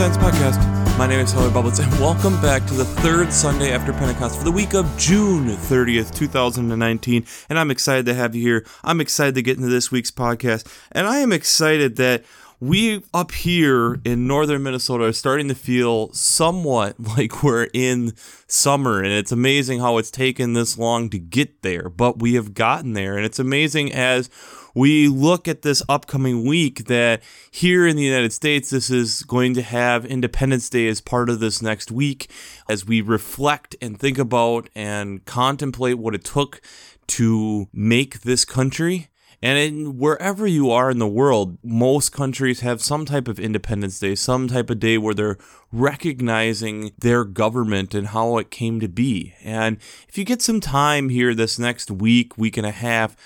Science Podcast. My name is Tyler Bublitz, and welcome back to the third Sunday after Pentecost for the week of June 30th, 2019. And I'm excited to have you here. I'm excited to get into this week's podcast, and I am excited that we up here in northern Minnesota are starting to feel somewhat like we're in summer, and it's amazing how it's taken this long to get there, but we have gotten there, and it's amazing as we look at this upcoming week that here in the United States, this is going to have Independence Day as part of this next week as we reflect and think about and contemplate what it took to make this country and in, wherever you are in the world, most countries have some type of Independence Day, some type of day where they're recognizing their government and how it came to be. And if you get some time here this next week, week and a half,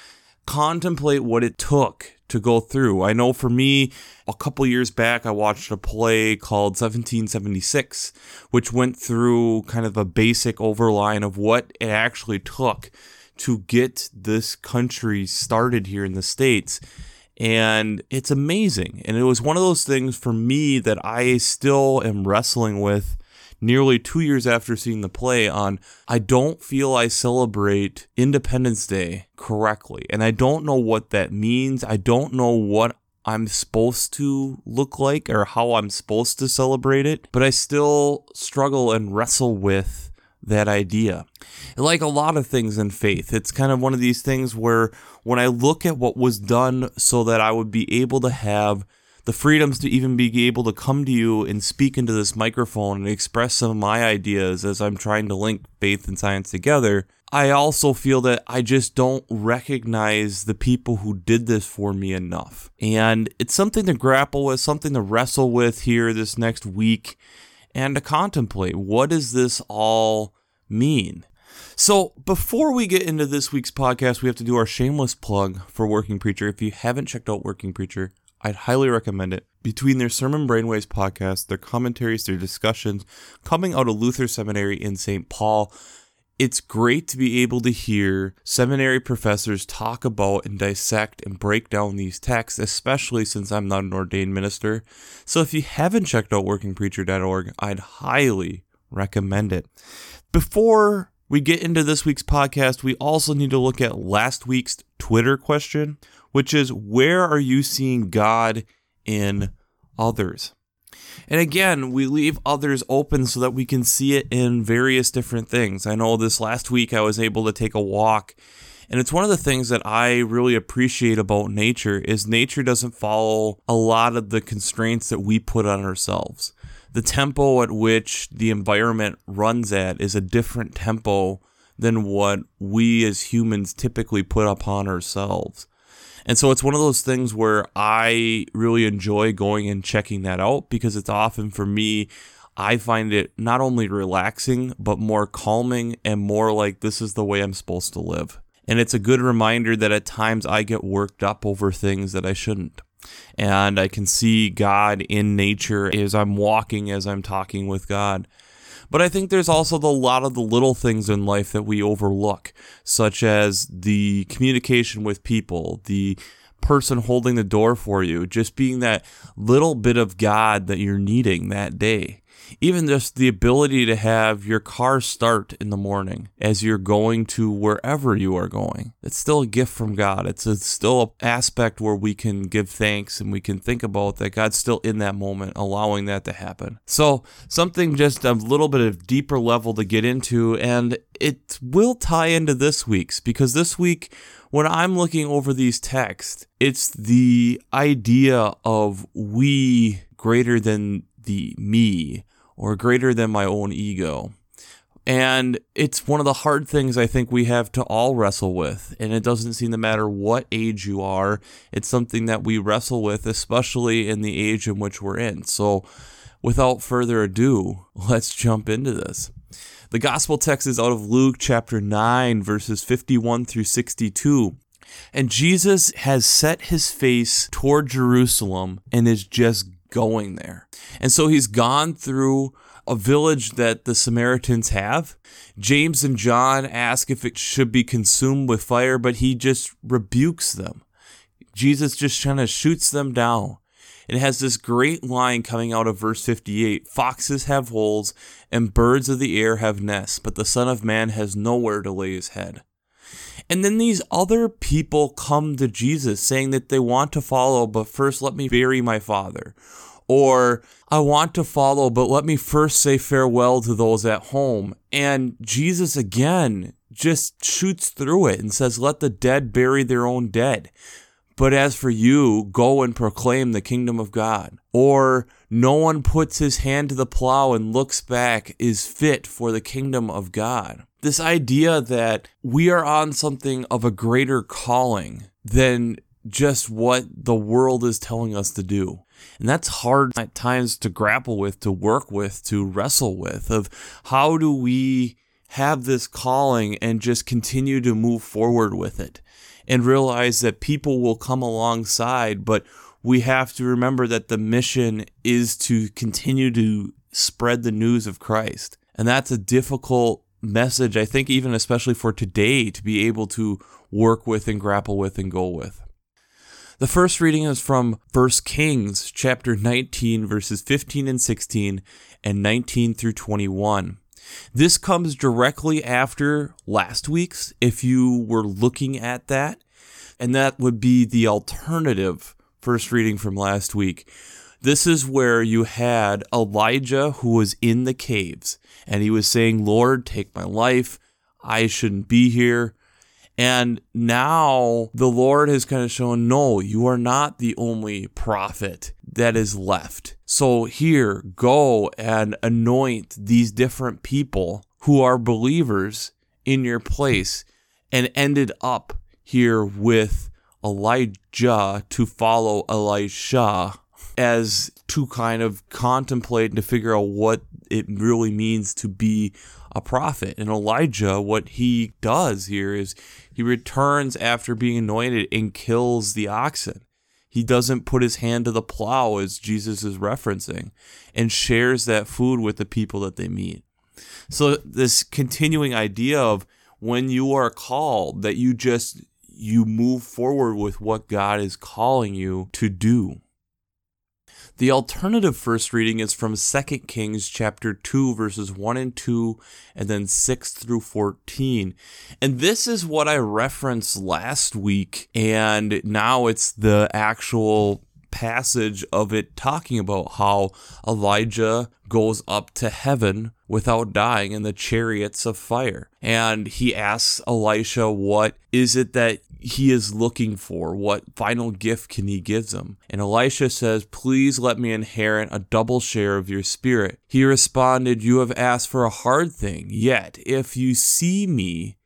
contemplate what it took to go through. I know for me, a couple years back, I watched a play called 1776, which went through kind of a basic overline of what it actually took to get this country started here in the States. And it's amazing. And it was one of those things for me that I still am wrestling with nearly two years after seeing the play on I don't feel I celebrate Independence Day correctly. And I don't know what that means. I don't know what I'm supposed to look like or how I'm supposed to celebrate it, but I still struggle and wrestle with that idea. Like a lot of things in faith, it's kind of one of these things where when I look at what was done so that I would be able to have the freedoms to even be able to come to you and speak into this microphone and express some of my ideas as I'm trying to link faith and science together, I also feel that I just don't recognize the people who did this for me enough. And it's something to grapple with, something to wrestle with here this next week and to contemplate what does this all mean? So, before we get into this week's podcast, we have to do our shameless plug for Working Preacher. If you haven't checked out Working Preacher, I'd highly recommend it. Between their Sermon Brainwaves podcast, their commentaries, their discussions coming out of Luther Seminary in St. Paul, it's great to be able to hear seminary professors talk about and dissect and break down these texts, especially since I'm not an ordained minister. So if you haven't checked out workingpreacher.org, I'd highly recommend it. Before we get into this week's podcast, we also need to look at last week's Twitter question, which is where are you seeing God in others? And again, we leave others open so that we can see it in various different things. I know this last week I was able to take a walk and it's one of the things that I really appreciate about nature is nature doesn't follow a lot of the constraints that we put on ourselves. The tempo at which the environment runs at is a different tempo than what we as humans typically put upon ourselves. And so it's one of those things where I really enjoy going and checking that out because it's often for me, I find it not only relaxing, but more calming and more like this is the way I'm supposed to live. And it's a good reminder that at times I get worked up over things that I shouldn't. And I can see God in nature as I'm walking, as I'm talking with God. But I think there's also the, a lot of the little things in life that we overlook, such as the communication with people, the person holding the door for you, just being that little bit of God that you're needing that day even just the ability to have your car start in the morning as you're going to wherever you are going. It's still a gift from God. It's, a, still an aspect where we can give thanks and we can think about that God's still in that moment, allowing that to happen. So, something just a little bit of deeper level to get into, and it will tie into this week's because this week, when I'm looking over these texts, it's the idea of we greater than the me or greater than my own ego. And it's one of the hard things I think we have to all wrestle with. And it doesn't seem to matter what age you are, it's something that we wrestle with, especially in the age in which we're in. So, without further ado, let's jump into this. The gospel text is out of Luke chapter 9, verses 51 through 62. And Jesus has set his face toward Jerusalem and is just going there. And so he's gone through a village that the Samaritans have. James and John ask if it should be consumed with fire, but he just rebukes them. Jesus just kind of shoots them down. It has this great line coming out of verse 58 Foxes have holes, and birds of the air have nests, but the Son of Man has nowhere to lay his head. And then these other people come to Jesus saying that they want to follow, but first let me bury my father. Or I want to follow, but let me first say farewell to those at home. And Jesus again just shoots through it and says, Let the dead bury their own dead. But as for you, go and proclaim the kingdom of God. Or no one puts his hand to the plow and looks back is fit for the kingdom of God. This idea that we are on something of a greater calling than just what the world is telling us to do. And that's hard at times to grapple with, to work with, to wrestle with of how do we have this calling and just continue to move forward with it and realize that people will come alongside, but we have to remember that the mission is to continue to spread the news of Christ. And that's a difficult message, I think, even especially for today, to be able to work with and grapple with and go with. The first reading is from 1 Kings chapter 19 verses 15 and 16 and 19 through 21. This comes directly after last week's if you were looking at that, and that would be the alternative first reading from last week. This is where you had Elijah who was in the caves and he was saying, "Lord, take my life. I shouldn't be here." And now the Lord has kind of shown, no, you are not the only prophet that is left. So here, go and anoint these different people who are believers in your place and ended up here with Elijah to follow Elisha as to kind of contemplate and to figure out what it really means to be a prophet. And Elijah, what he does here is he returns after being anointed and kills the oxen. He doesn't put his hand to the plow, as Jesus is referencing, and shares that food with the people that they meet. So, this continuing idea of when you are called, that you just you move forward with what God is calling you to do. The alternative first reading is from 2 Kings chapter 2 verses 1 and 2 and then 6 through 14. And this is what I referenced last week and now it's the actual passage of it talking about how Elijah goes up to heaven without dying in the chariots of fire. And he asks Elisha, What is it that he is looking for. What final gift can he give them? And Elisha says, Please let me inherit a double share of your spirit. He responded, You have asked for a hard thing, yet if you see me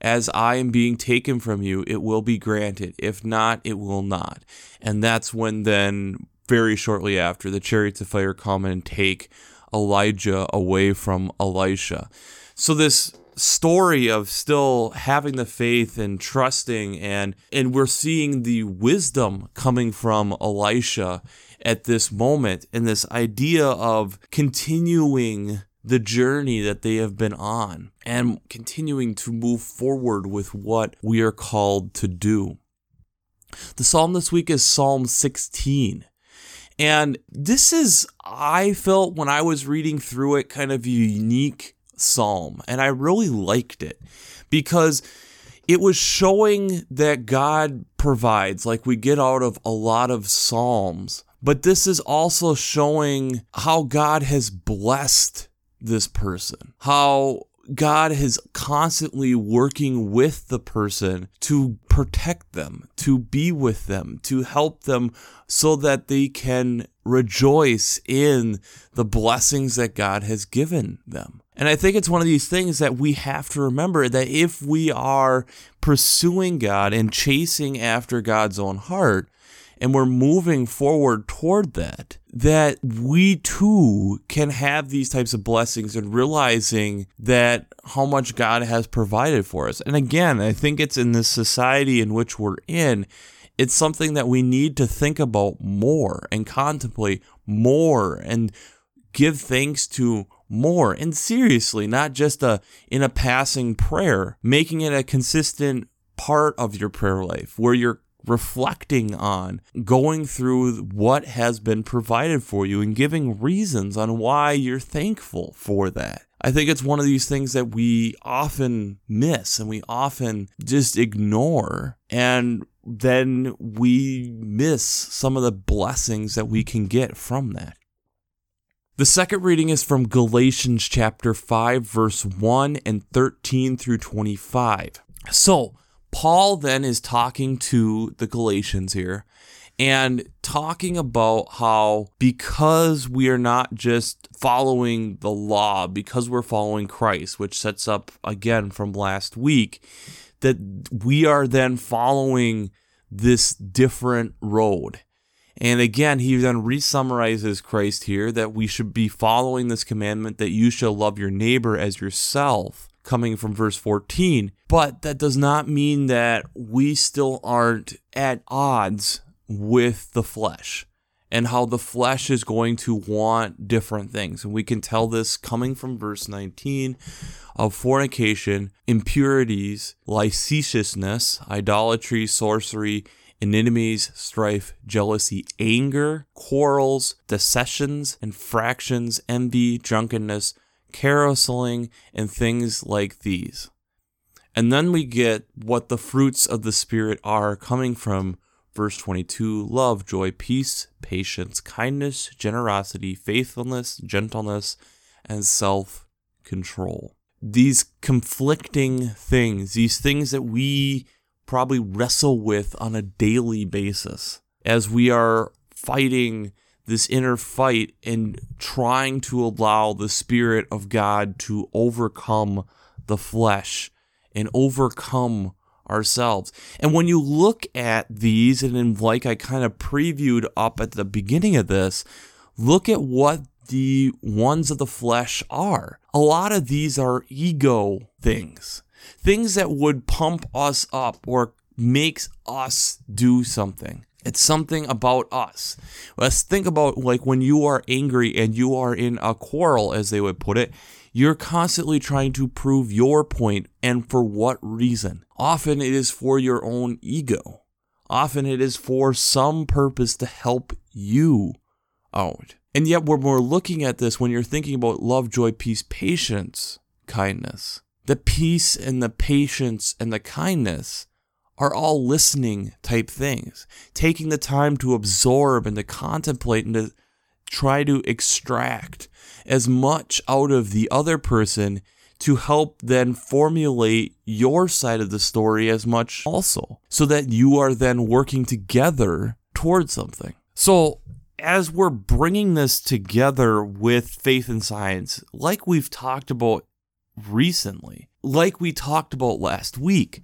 as I am being taken from you, it will be granted. If not, it will not. And that's when then, very shortly after, the chariots of fire come and take Elijah away from Elisha. So this story of still having the faith and trusting and and we're seeing the wisdom coming from Elisha at this moment and this idea of continuing the journey that they have been on and continuing to move forward with what we are called to do. The psalm this week is Psalm 16. And this is, I felt when I was reading through it, kind of a unique psalm, and I really liked it because it was showing that God provides, like we get out of a lot of psalms. But this is also showing how God has blessed this person, how God is constantly working with the person to protect them, to be with them, to help them so that they can rejoice in the blessings that God has given them. And I think it's one of these things that we have to remember that if we are pursuing God and chasing after God's own heart, and we're moving forward toward that, that we too can have these types of blessings and realizing that how much God has provided for us. And again, I think it's in this society in which we're in, it's something that we need to think about more and contemplate more and give thanks to more and seriously, not just a in a passing prayer, making it a consistent part of your prayer life where you're reflecting on, going through what has been provided for you, and giving reasons on why you're thankful for that. I think it's one of these things that we often miss and we often just ignore. And then we miss some of the blessings that we can get from that. The second reading is from Galatians chapter 5, verse 1 and 13 through 25. So, Paul then is talking to the Galatians here and talking about how because we are not just following the law, because we're following Christ, which sets up again from last week, that we are then following this different road. And again, he then resummarizes Christ here that we should be following this commandment that you shall love your neighbor as yourself, coming from verse 14. But that does not mean that we still aren't at odds with the flesh and how the flesh is going to want different things. And we can tell this coming from verse 19 of fornication, impurities, licentiousness, idolatry, sorcery, enemies, strife, jealousy, anger, quarrels, dissensions, infractions, envy, drunkenness, carouseling, and things like these. And then we get what the fruits of the Spirit are coming from verse 22 love, joy, peace, patience, kindness, generosity, faithfulness, gentleness, and self control. These conflicting things, these things that we probably wrestle with on a daily basis as we are fighting this inner fight and trying to allow the Spirit of God to overcome the flesh and overcome ourselves. And when you look at these, and like I kind of previewed up at the beginning of this, look at what the ones of the flesh are. A lot of these are ego things, things that would pump us up or makes us do something. It's something about us. Let's think about like when you are angry and you are in a quarrel, as they would put it, you're constantly trying to prove your point and for what reason. Often it is for your own ego. Often it is for some purpose to help you out. And yet, when we're looking at this, when you're thinking about love, joy, peace, patience, kindness, the peace and the patience and the kindness are all listening type things, taking the time to absorb and to contemplate and to try to extract as much out of the other person to help then formulate your side of the story as much also, so that you are then working together towards something. So, as we're bringing this together with faith and science, like we've talked about recently, like we talked about last week,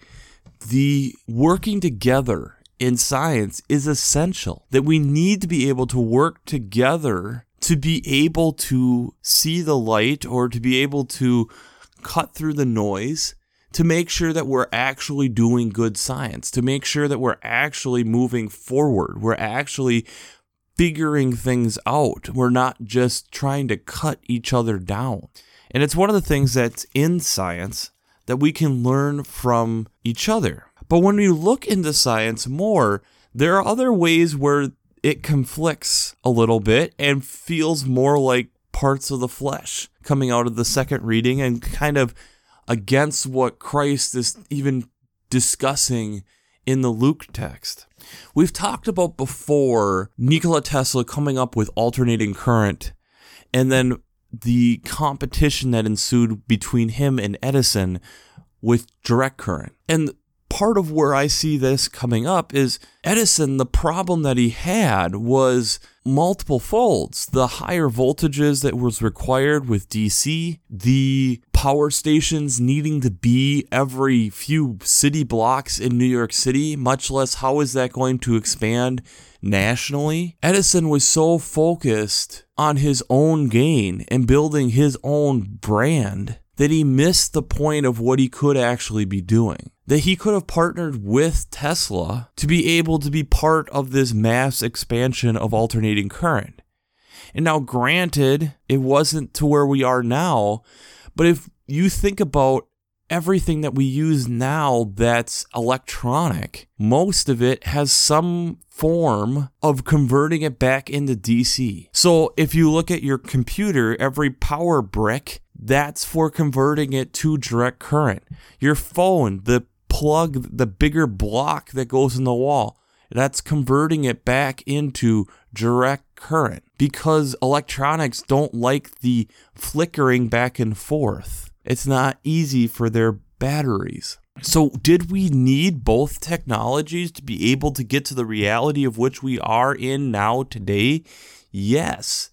the working together in science is essential. That we need to be able to work together to be able to see the light or to be able to cut through the noise to make sure that we're actually doing good science, to make sure that we're actually moving forward, we're actually figuring things out. We're not just trying to cut each other down. And it's one of the things that's in science that we can learn from each other. But when we look into science more, there are other ways where it conflicts a little bit and feels more like parts of the flesh coming out of the second reading and kind of against what Christ is even discussing in the Luke text. We've talked about before Nikola Tesla coming up with alternating current and then the competition that ensued between him and Edison with direct current. And part of where I see this coming up is Edison, the problem that he had was multiple folds. The higher voltages that was required with DC, the power stations needing to be every few city blocks in New York City, much less how is that going to expand nationally? Edison was so focused on his own gain and building his own brand that he missed the point of what he could actually be doing. That he could have partnered with Tesla to be able to be part of this mass expansion of alternating current. And now, granted, it wasn't to where we are now, but if you think about everything that we use now that's electronic, most of it has some form of converting it back into DC. So if you look at your computer, every power brick, that's for converting it to direct current. Your phone, the plug, the bigger block that goes in the wall, that's converting it back into direct current because electronics don't like the flickering back and forth. It's not easy for their batteries. So, did we need both technologies to be able to get to the reality of which we are in now today? Yes.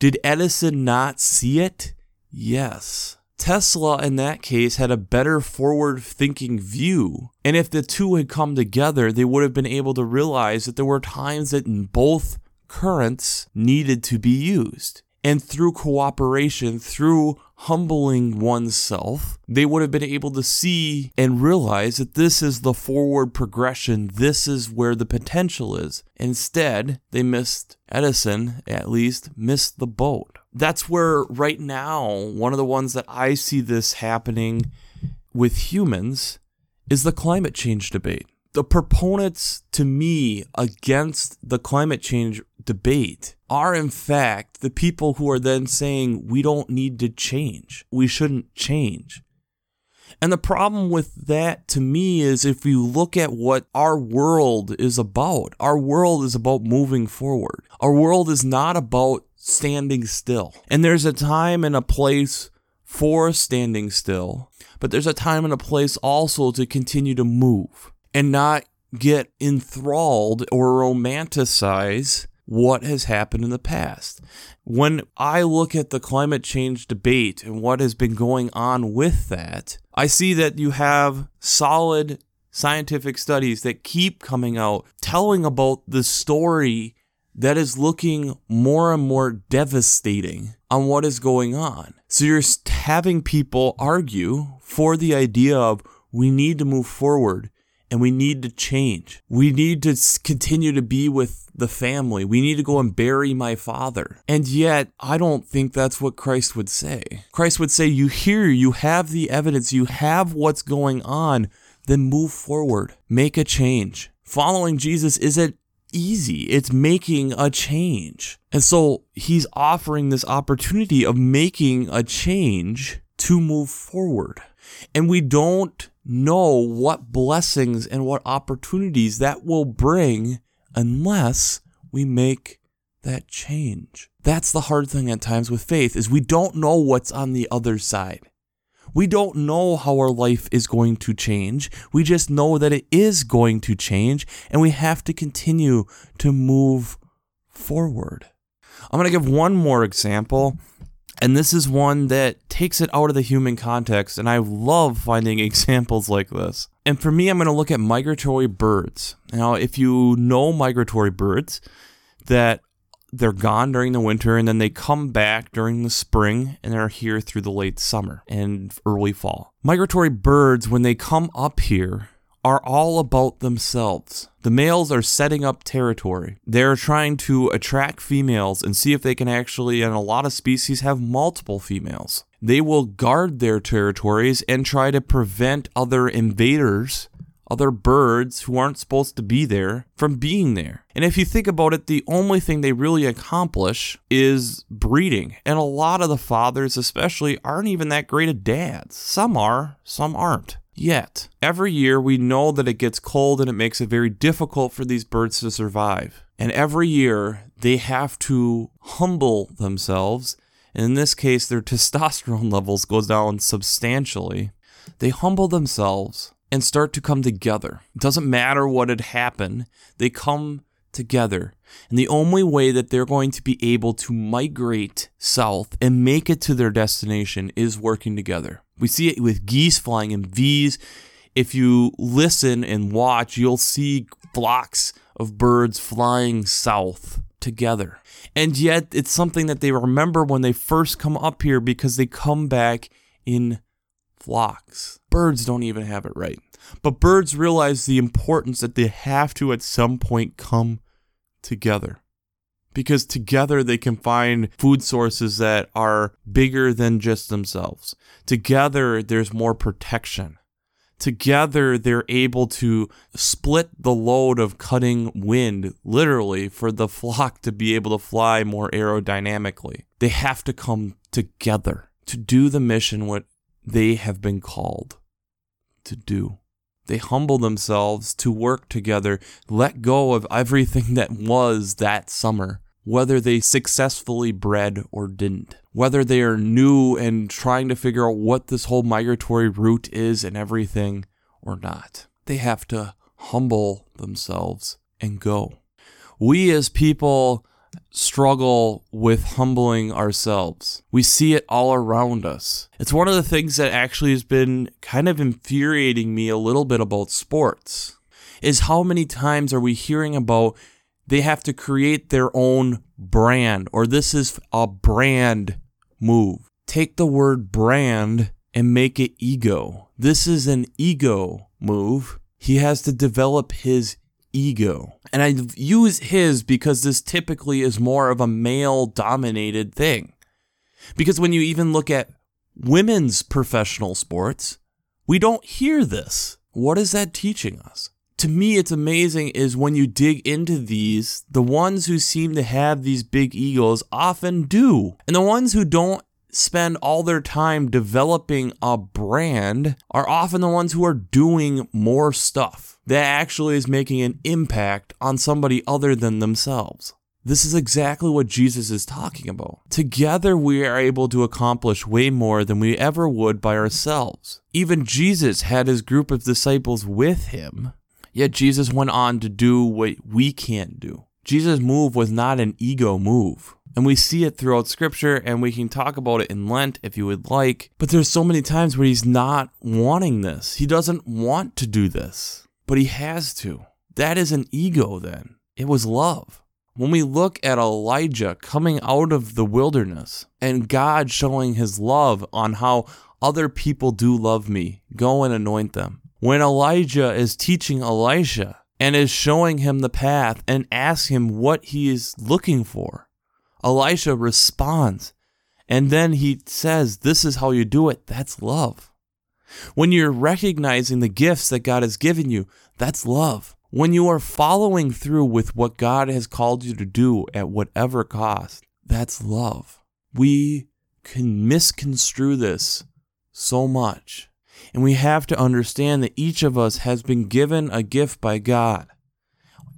Did Edison not see it? Yes. Tesla, in that case, had a better forward thinking view. And if the two had come together, they would have been able to realize that there were times that both currents needed to be used. And through cooperation, through humbling oneself, they would have been able to see and realize that this is the forward progression. This is where the potential is. Instead, they missed, Edison at least, missed the boat. That's where, right now, one of the ones that I see this happening with humans is the climate change debate the proponents to me against the climate change debate are in fact the people who are then saying we don't need to change. We shouldn't change. And the problem with that to me is if you look at what our world is about, our world is about moving forward. Our world is not about standing still. And there's a time and a place for standing still, but there's a time and a place also to continue to move and not get enthralled or romanticize what has happened in the past. When I look at the climate change debate and what has been going on with that, I see that you have solid scientific studies that keep coming out telling about the story that is looking more and more devastating on what is going on. So you're having people argue for the idea of we need to move forward and we need to change. We need to continue to be with the family. We need to go and bury my father. And yet, I don't think that's what Christ would say. Christ would say, You hear, you have the evidence, you have what's going on, then move forward, make a change. Following Jesus isn't easy, it's making a change. And so, he's offering this opportunity of making a change to move forward. And we don't know what blessings and what opportunities that will bring unless we make that change. That's the hard thing at times with faith is we don't know what's on the other side. We don't know how our life is going to change. We just know that it is going to change and we have to continue to move forward. I'm going to give one more example and this is one that takes it out of the human context, and I love finding examples like this. And for me, I'm going to look at migratory birds. Now, if you know migratory birds, that they're gone during the winter and then they come back during the spring and they're here through the late summer and early fall. Migratory birds, when they come up here, are all about themselves. The males are setting up territory. They're trying to attract females and see if they can actually, in a lot of species, have multiple females. They will guard their territories and try to prevent other invaders, other birds who aren't supposed to be there, from being there. And if you think about it, the only thing they really accomplish is breeding. And a lot of the fathers, especially, aren't even that great at dads. Some are, some aren't yet. Every year, we know that it gets cold and it makes it very difficult for these birds to survive. And every year, they have to humble themselves. And in this case, their testosterone levels goes down substantially. They humble themselves and start to come together. It doesn't matter what had happened, they come together. And the only way that they're going to be able to migrate south and make it to their destination is working together. We see it with geese flying in V's. If you listen and watch, you'll see flocks of birds flying south together. And yet, it's something that they remember when they first come up here because they come back in flocks. Birds don't even have it right. But birds realize the importance that they have to at some point come together. Because together they can find food sources that are bigger than just themselves. Together, there's more protection. Together, they're able to split the load of cutting wind, literally, for the flock to be able to fly more aerodynamically. They have to come together to do the mission what they have been called to do. They humble themselves to work together, let go of everything that was that summer, whether they successfully bred or didn't, whether they are new and trying to figure out what this whole migratory route is and everything or not. They have to humble themselves and go. We as people struggle with humbling ourselves. We see it all around us. It's one of the things that actually has been kind of infuriating me a little bit about sports is how many times are we hearing about they have to create their own brand or this is a brand move. Take the word brand and make it ego. This is an ego move. He has to develop his ego. And I use his because this typically is more of a male dominated thing. Because when you even look at women's professional sports, we don't hear this. What is that teaching us? To me, it's amazing is when you dig into these, the ones who seem to have these big egos often do. And the ones who don't spend all their time developing a brand are often the ones who are doing more stuff that actually is making an impact on somebody other than themselves. This is exactly what Jesus is talking about. Together, we are able to accomplish way more than we ever would by ourselves. Even Jesus had his group of disciples with him, yet Jesus went on to do what we can't do. Jesus' move was not an ego move. And we see it throughout scripture, and we can talk about it in Lent if you would like. But there's so many times where he's not wanting this. He doesn't want to do this, but he has to. That is an ego, then. It was love. When we look at Elijah coming out of the wilderness and God showing his love on how other people do love me, go and anoint them. When Elijah is teaching Elisha and is showing him the path and asks him what he is looking for, Elisha responds. And then he says, This is how you do it. That's love. When you're recognizing the gifts that God has given you, that's love. When you are following through with what God has called you to do at whatever cost, that's love. We can misconstrue this so much. And we have to understand that each of us has been given a gift by God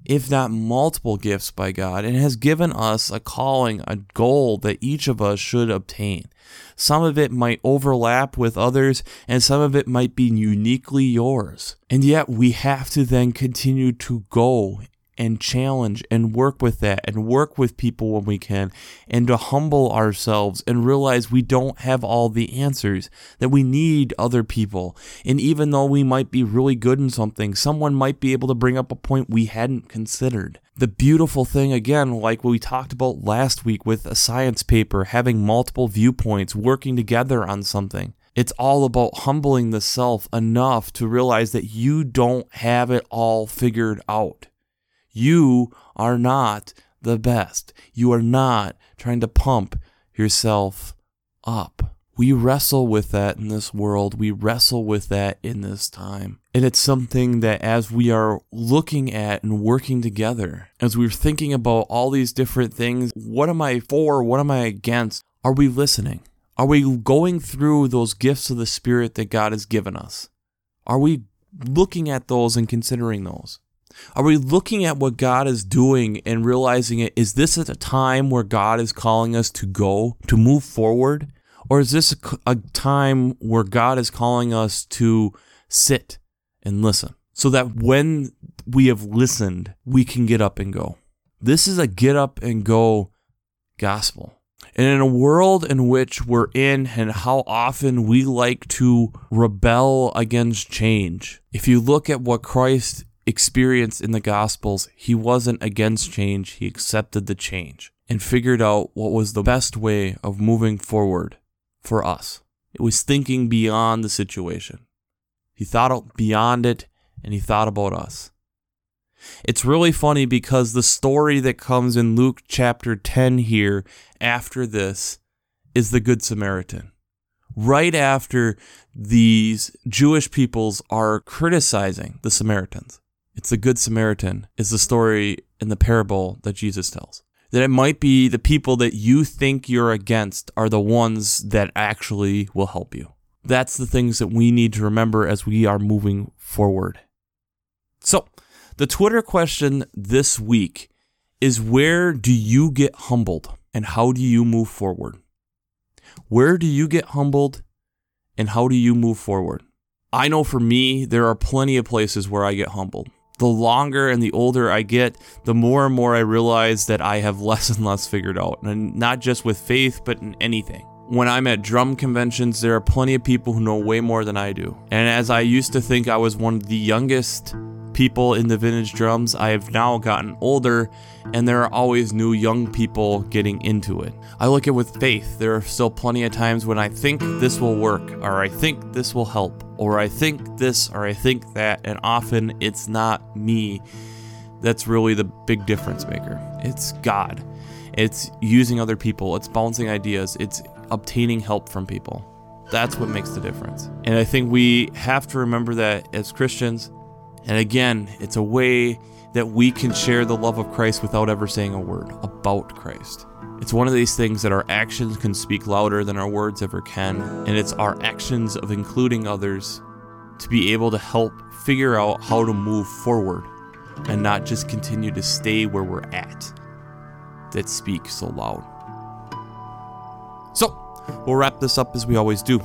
if not multiple gifts by God, and has given us a calling, a goal that each of us should obtain. Some of it might overlap with others, and some of it might be uniquely yours. And yet, we have to then continue to go and challenge and work with that and work with people when we can and to humble ourselves and realize we don't have all the answers, that we need other people. And even though we might be really good in something, someone might be able to bring up a point we hadn't considered. The beautiful thing, again, like what we talked about last week with a science paper, having multiple viewpoints, working together on something. It's all about humbling the self enough to realize that you don't have it all figured out. You are not the best. You are not trying to pump yourself up. We wrestle with that in this world. We wrestle with that in this time. And it's something that as we are looking at and working together, as we're thinking about all these different things, what am I for? What am I against? Are we listening? Are we going through those gifts of the Spirit that God has given us? Are we looking at those and considering those? Are we looking at what God is doing and realizing it? Is this at a time where God is calling us to go, to move forward? Or is this a, a time where God is calling us to sit and listen so that when we have listened, we can get up and go? This is a get up and go gospel. And in a world in which we're in and how often we like to rebel against change, if you look at what Christ experienced in the Gospels, he wasn't against change, he accepted the change and figured out what was the best way of moving forward for us. It was thinking beyond the situation. He thought beyond it and he thought about us. It's really funny because the story that comes in Luke chapter 10 here after this is the Good Samaritan. Right after these Jewish peoples are criticizing the Samaritans. It's the Good Samaritan, is the story in the parable that Jesus tells. That it might be the people that you think you're against are the ones that actually will help you. That's the things that we need to remember as we are moving forward. So, the Twitter question this week is where do you get humbled and how do you move forward? Where do you get humbled and how do you move forward? I know for me, there are plenty of places where I get humbled. The longer and the older I get, the more and more I realize that I have less and less figured out, and not just with faith, but in anything. When I'm at drum conventions, there are plenty of people who know way more than I do. And as I used to think I was one of the youngest people in the vintage drums. I have now gotten older, and there are always new young people getting into it. I look at it with faith. There are still plenty of times when I think this will work, or I think this will help, or I think this, or I think that, and often it's not me that's really the big difference maker. It's God. It's using other people, it's bouncing ideas, it's obtaining help from people. That's what makes the difference. And I think we have to remember that as Christians, and again, it's a way that we can share the love of Christ without ever saying a word about Christ. It's one of these things that our actions can speak louder than our words ever can, and it's our actions of including others to be able to help figure out how to move forward and not just continue to stay where we're at that speak so loud. So, we'll wrap this up as we always do.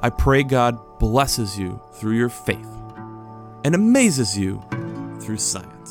I pray God blesses you through your faith and amazes you through science.